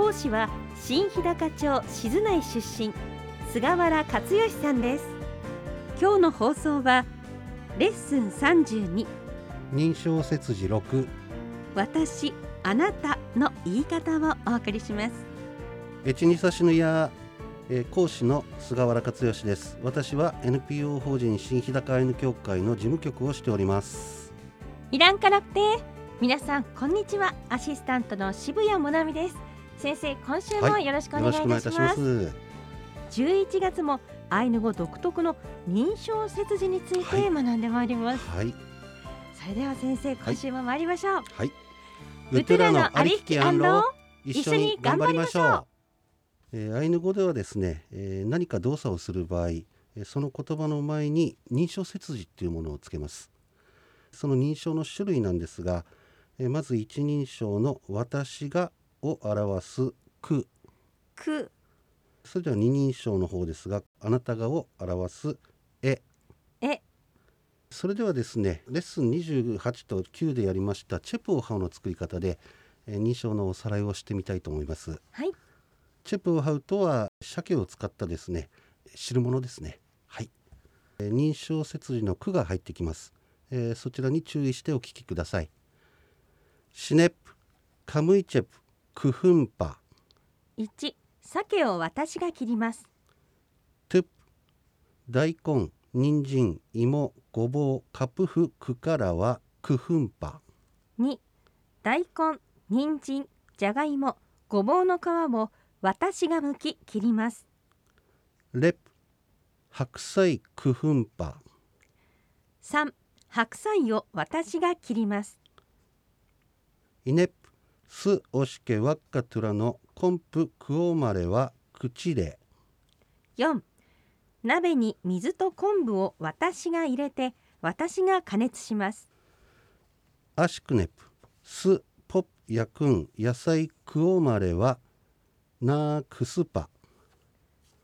講師は新日高町静内出身菅原克義さんです。今日の放送はレッスン32認証切字6私あなたの言い方をお送りします。エチニサシヌヤえー講師の菅原克義です。私は NPO 法人新日高アイヌ協会の事務局をしております。いらんからって。皆さんこんにちは。アシスタントの渋谷もなみです先生今週もよろしくお願いいたします,、よろしくお願いいたします。11月もアイヌ語独特の認証切字について学んでまいります、はい。それでは先生今週も参りましょう、はい。ウトゥラのありきき一緒に頑張りましょう。えーアイヌ語ではですね、えー何か動作をする場合えーその言葉の前に認証切字っていうものをつけます。その認証の種類なんですが、えーまず一人称の私がを表すく。く。それでは二人称の方ですがあなたがを表すえ。え。それではですねレッスン28と9でやりましたチェプオハウの作り方で、えー認証のおさらいをしてみたいと思います。はい。チェプオハウとは鮭を使ったですね汁物ですね。はい、えー認証切字の句が入ってきます、えーそちらに注意してお聞きください。シネプカムイチェプクフンパ1鮭を私が切ります。トゥプ大根人参芋ごぼうカプフクからはクフンパ2大根人参じゃがいもごぼうの皮を私が剥き切ります。レプ白菜クフンパ3白菜を私が切ります。イネプスオシケワッカトゥラのコンプクオマレは口で4鍋に水と昆布を私が入れて私が加熱します。アシクネプスポプヤクン野菜クオマレはナークスパ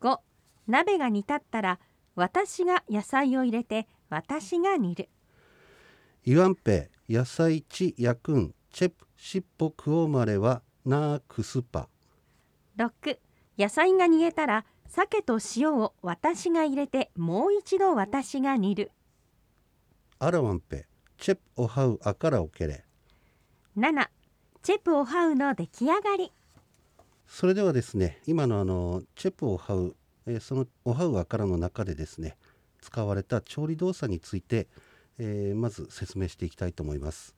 5鍋が煮立ったら私が野菜を入れて私が煮る。イワンペ野菜チヤクンチェプシッポクオマレはナークスパ。6野菜が煮えたら鮭と塩を私が入れてもう一度私が煮る。アラワンペチェプオハウアカラオケレ7チェプオハウの出来上がり。それではですね今のあのチェプオハウ、えーそのオハウアからの中でですね使われた調理動作について、えーまず説明していきたいと思います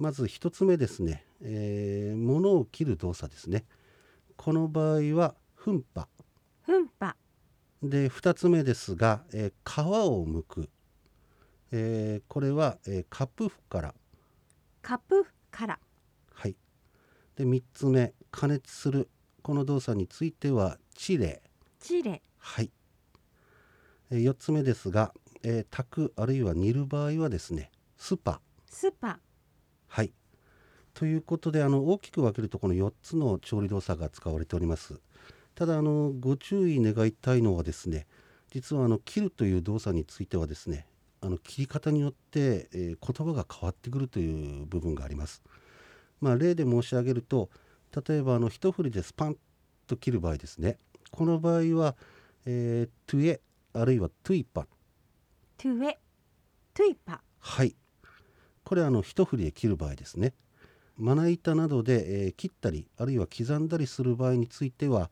まず一つ目ですね、えー物を切る動作ですね。この場合はフンパフンパで二つ目ですが、えー皮を剥く、えーこれは、えーカプフ カㇻ。カプフ カㇻ。はい。で3つ目加熱する。この動作についてはチレ。チレ。はい。え4つ目ですが、えー炊くあるいは煮る場合はですねスパ。スパはい。ということであの大きく分けるとこの4つの調理動作が使われております。ただあのご注意願いたいのはですね実はあの切るという動作についてはですねあの切り方によって、えー言葉が変わってくるという部分があります。まあ、例で申し上げると例えばあの一振りでスパンと切る場合ですねこの場合は、えートゥエあるいはトゥイパトゥエトゥイパはいこれはあの一振りで切る場合ですね。まな板などで、えー切ったりあるいは刻んだりする場合については、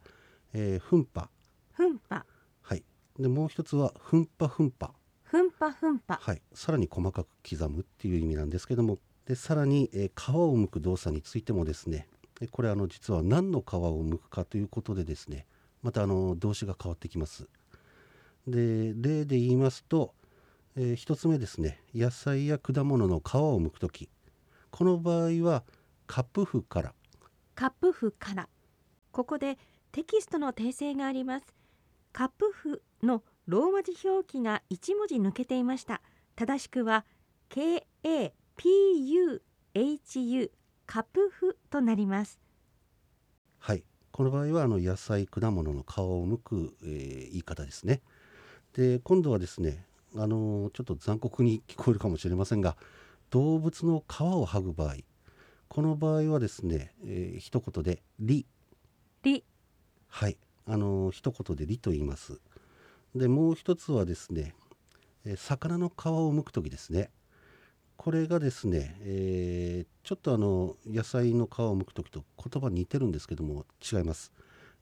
えー、フンパフンパはい。でもう一つはフンパフンパフンパフンパはい。さらに細かく刻むっていう意味なんですけども。でさらに、えー皮を剥く動作についてもですね。でこれあの実は何の皮を剥くかということでですね。またあの動詞が変わってきます。で例で言いますと、えー一つ目ですね。野菜や果物の皮を剥く時。この場合はカプフから。カプフから。ここでテキストの訂正があります。カップフのローマ字表記が1文字抜けていました。正しくは KAPUHU カップフとなります。はい。この場合はあの野菜果物の皮を剥く、えー、言い方ですね。で今度はですねあのちょっと残酷に聞こえるかもしれませんが動物の皮を剥ぐ場合この場合はですね、えー、一言で「り」「り」はい。あの一言で「り」と言います。でもう一つはですね、えー、魚の皮を剥く時ですね。これがですね、えー、ちょっとあの野菜の皮を剥く時と言葉似てるんですけども違います、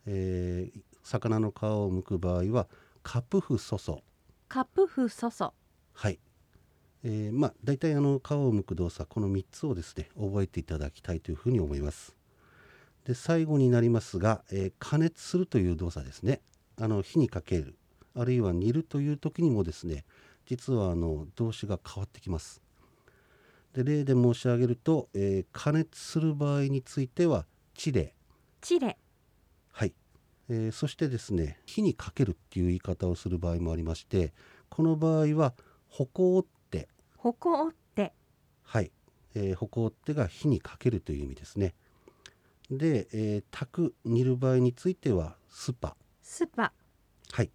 えー、魚の皮を剥く場合はカプフソソカプフソソ。はい。えー、まあ大体あの皮を剥く動作この3つをですね覚えていただきたいというふうに思います。で最後になりますが、えー、加熱するという動作ですね。あの火にかける。あるいは煮るという時にもですね実はあの動詞が変わってきます。で例で申し上げると、えー、加熱する場合についてはチレ。チレ。はい、えー、そしてですね火にかけるっていう言い方をする場合もありましてこの場合はアッテ アッテ。はい、えー、アッテが火にかけるという意味ですね。で、えー、炊く煮る場合についてはスパ。スパ。はい。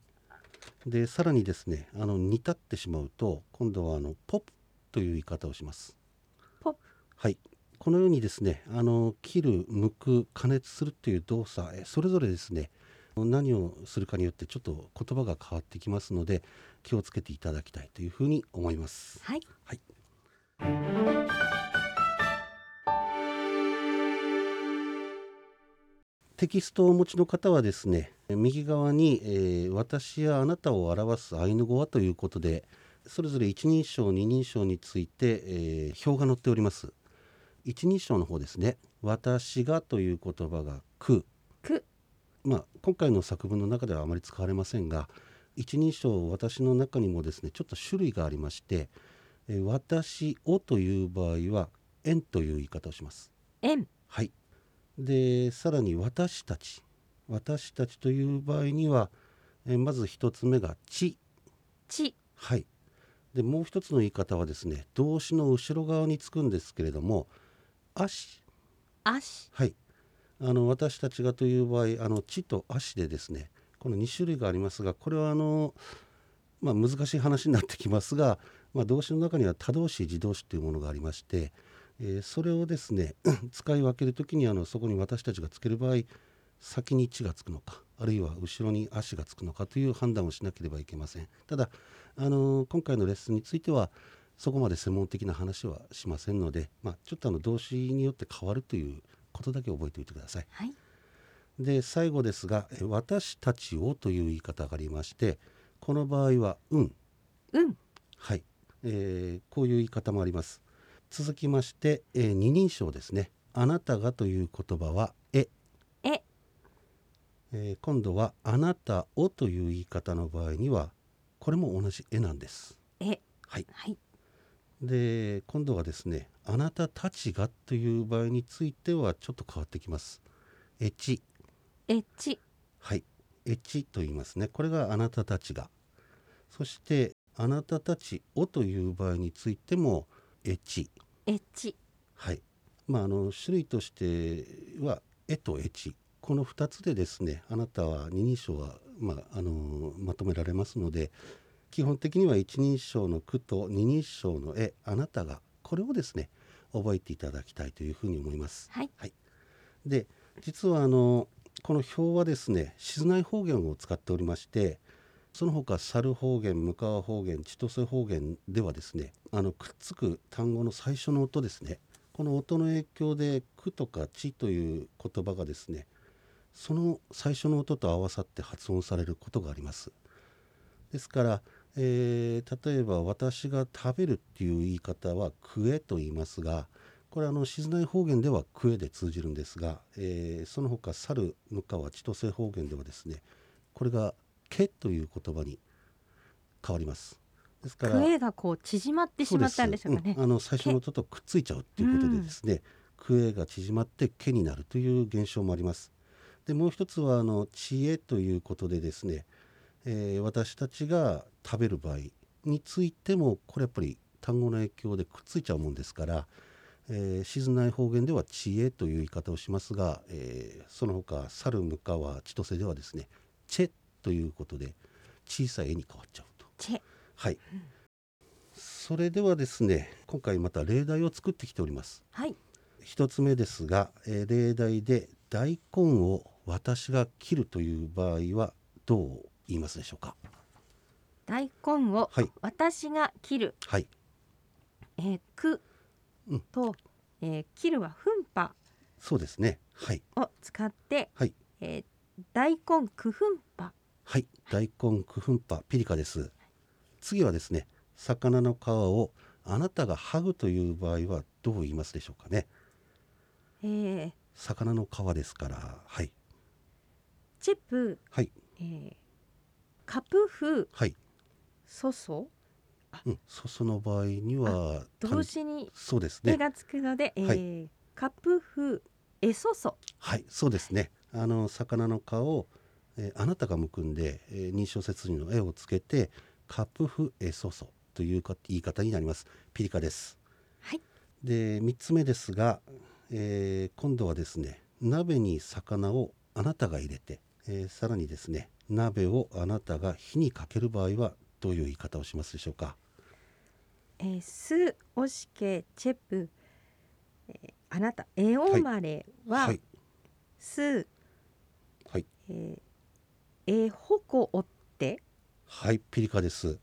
でさらにですねあの煮立ってしまうと今度はあのポㇷ゚という言い方をします。ポはい。このようにですねあの切る剥く加熱するという動作それぞれですね何をするかによってちょっと言葉が変わってきますので気をつけていただきたいというふうに思います。はい、はい。テキストをお持ちの方はですね右側に、えー、私やあなたを表すアイヌ語はということでそれぞれ一人称二人称について、えー、表が載っております。一人称の方ですね。私がという言葉がくくまあ今回の作文の中ではあまり使われませんが一人称私の中にもですねちょっと種類がありまして、えー、私をという場合は円という言い方をします。円。はい。でさらに私たち。私たちという場合には、えー、まず一つ目がち。ち。はい。でもう一つの言い方はですね動詞の後ろ側につくんですけれども足。足。はいあの私たちがという場合あの地と足でですねこの2種類がありますがこれはあの、まあ、難しい話になってきますが、まあ、動詞の中には他動詞自動詞というものがありまして、えー、それをですね 使い分ける時にあのそこに私たちがつける場合先に「地」がつくのかあるいは後ろに「足」がつくのかという判断をしなければいけません。ただあの今回のレッスンについてはそこまで専門的な話はしませんので、まあ、ちょっとあの動詞によって変わるということだけ覚えておいてください。はい、で最後ですが「私たちを」という言い方がありましてこの場合は「うん」うん。はい、えー、こういう言い方もあります。続きまして、えー、二人称ですね「あなたが」という言葉は「え」え。えー、今度は「あなたを」という言い方の場合にはこれも同じ絵なんです。え。はい、はい、で今度はですね「あなたたちが」という場合についてはちょっと変わってきます。エチ。エチ。はい。エチと言いますね。これがあなたたちが。そしてあなたたちをという場合についてもエチ。エチ。はい。まああの種類としてはエとエチ。この2つでですねあなたは二人称はまあ、あのまとめられますので基本的には一人称の句と二人称の絵あなたがこれをですね覚えていただきたいというふうに思います。はい、はい、で実はあのこの表はですね静内方言を使っておりましてその他猿方言向川方言千歳方言ではですねあのくっつく単語の最初の音ですねこの音の影響で「く」とか「ち」という言葉がですねその最初の音と合わさって発音されることがあります。ですから、えー、例えば私が食べるっていう言い方は食えと言いますがこれあの静内方言では食えで通じるんですが、えー、その他猿向川千歳方言ではですねこれがけという言葉に変わります。ですからクエがこう縮まってしまったんでしょうかね、うん、あの最初の音とくっついちゃうっていうことでですね、クエが縮まってけになるという現象もあります。でもう一つはあの知恵ということでですね、えー私たちが食べる場合についてもこれやっぱり単語の影響でくっついちゃうもんですから、えー静内方言では知恵という言い方をしますが、えーその他猿向川千歳ではですねチェということで小さい絵に変わっちゃうと。チェはい、それではですね今回また例題を作ってきております。はい一つ目ですが、えー例題で大根を私が切るという場合はどう言いますでしょうか？大根をはい。私が切る、はい。えー、く。うん。と、えー切るは奮発そうですね。はい。を使って、はい。えー大根く奮発はい。大根クフンパピリカです。次はですね魚の皮をあなたが剥ぐという場合はどう言いますでしょうかね？えー、魚の皮ですから。はい。チェプ、はい。えー、カプフはい。ソソ？うんそその場合には動詞にそうですね。手がつくので、えーカプフエソソ。はい、そうですね。あの魚の皮を、えーあなたがむくんで、えー認証説明の絵をつけてカプフエソソというか言い方になります。ピリカです。はい。で三つ目ですが、えー今度はですね鍋に魚をあなたが入れて、えーさらにですね鍋をあなたが火にかける場合はどういう言い方をしますでしょうか？えー、スオシケチェプ、えーあなたエオマレは、はいスはいえー、えホコオって？はいピリカです。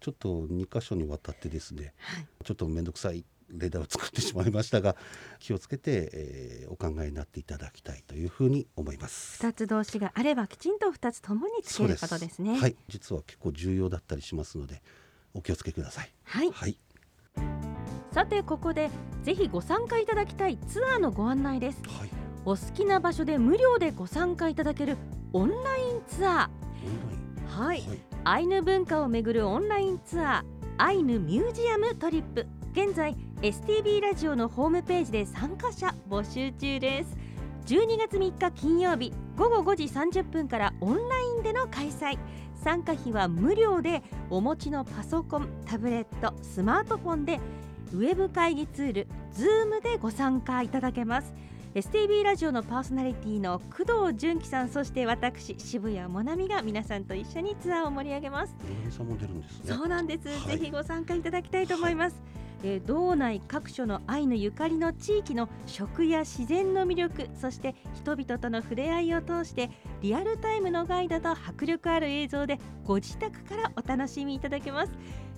ちょっと二箇所にわたってですね。はいちょっと面倒くさいレーダーを作ってしまいましたが 気をつけて、えーお考えになっていただきたいというふうに思います。二つ動詞があればきちんと二つともにつけることですね。はい、実は結構重要だったりしますのでお気をつけください。はい。はい、さてここでぜひご参加いただきたいツアーのご案内です。はい、お好きな場所で無料でご参加いただけるオンラインツアー。オンライン。はい。はい、アイヌ文化をめぐるオンラインツアーアイヌミュージアムトリップ。現在 STB ラジオのホームページで参加者募集中です。12月3日金曜日午後5時30分からオンラインでの開催。参加費は無料でお持ちのパソコンタブレットスマートフォンでウェブ会議ツール Zoom でご参加いただけます。STB ラジオのパーソナリティの工藤純喜さんそして私渋谷もなみが皆さんと一緒にツアーを盛り上げます。野上さんも出るんですね。そうなんです、はい。ぜひご参加いただきたいと思います、えー道内各所のアイヌゆかりの地域の食や自然の魅力そして人々との触れ合いを通してリアルタイムのガイドと迫力ある映像でご自宅からお楽しみいただけます。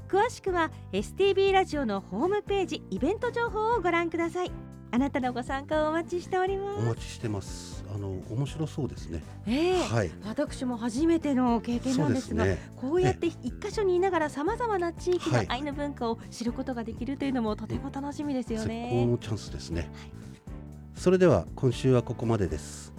詳しくは STB ラジオのホームページイベント情報をご覧ください。あなたのご参加をお待ちしておりおます待ちしてます。あの面白そうですね。ええはい、私も初めての経験なんですすがね。こうやって一箇所にいながらさまざまな地域のはいアイヌ文化を知ることができるというのもとても楽しみですよ絶好ね。のチャンスですね。それでは今週はここまでです。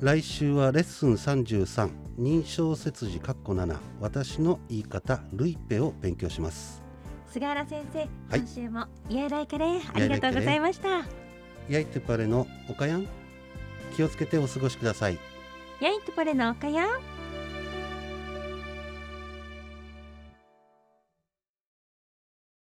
来週はレッスン33認証切字括弧7私の言い方ルイペを勉強します。菅原先生、はい今週もイエライカレーありがとうございました。ヤイトゥパレのおかやん？気をつけてお過ごしください。ヤイトパレのおかやん？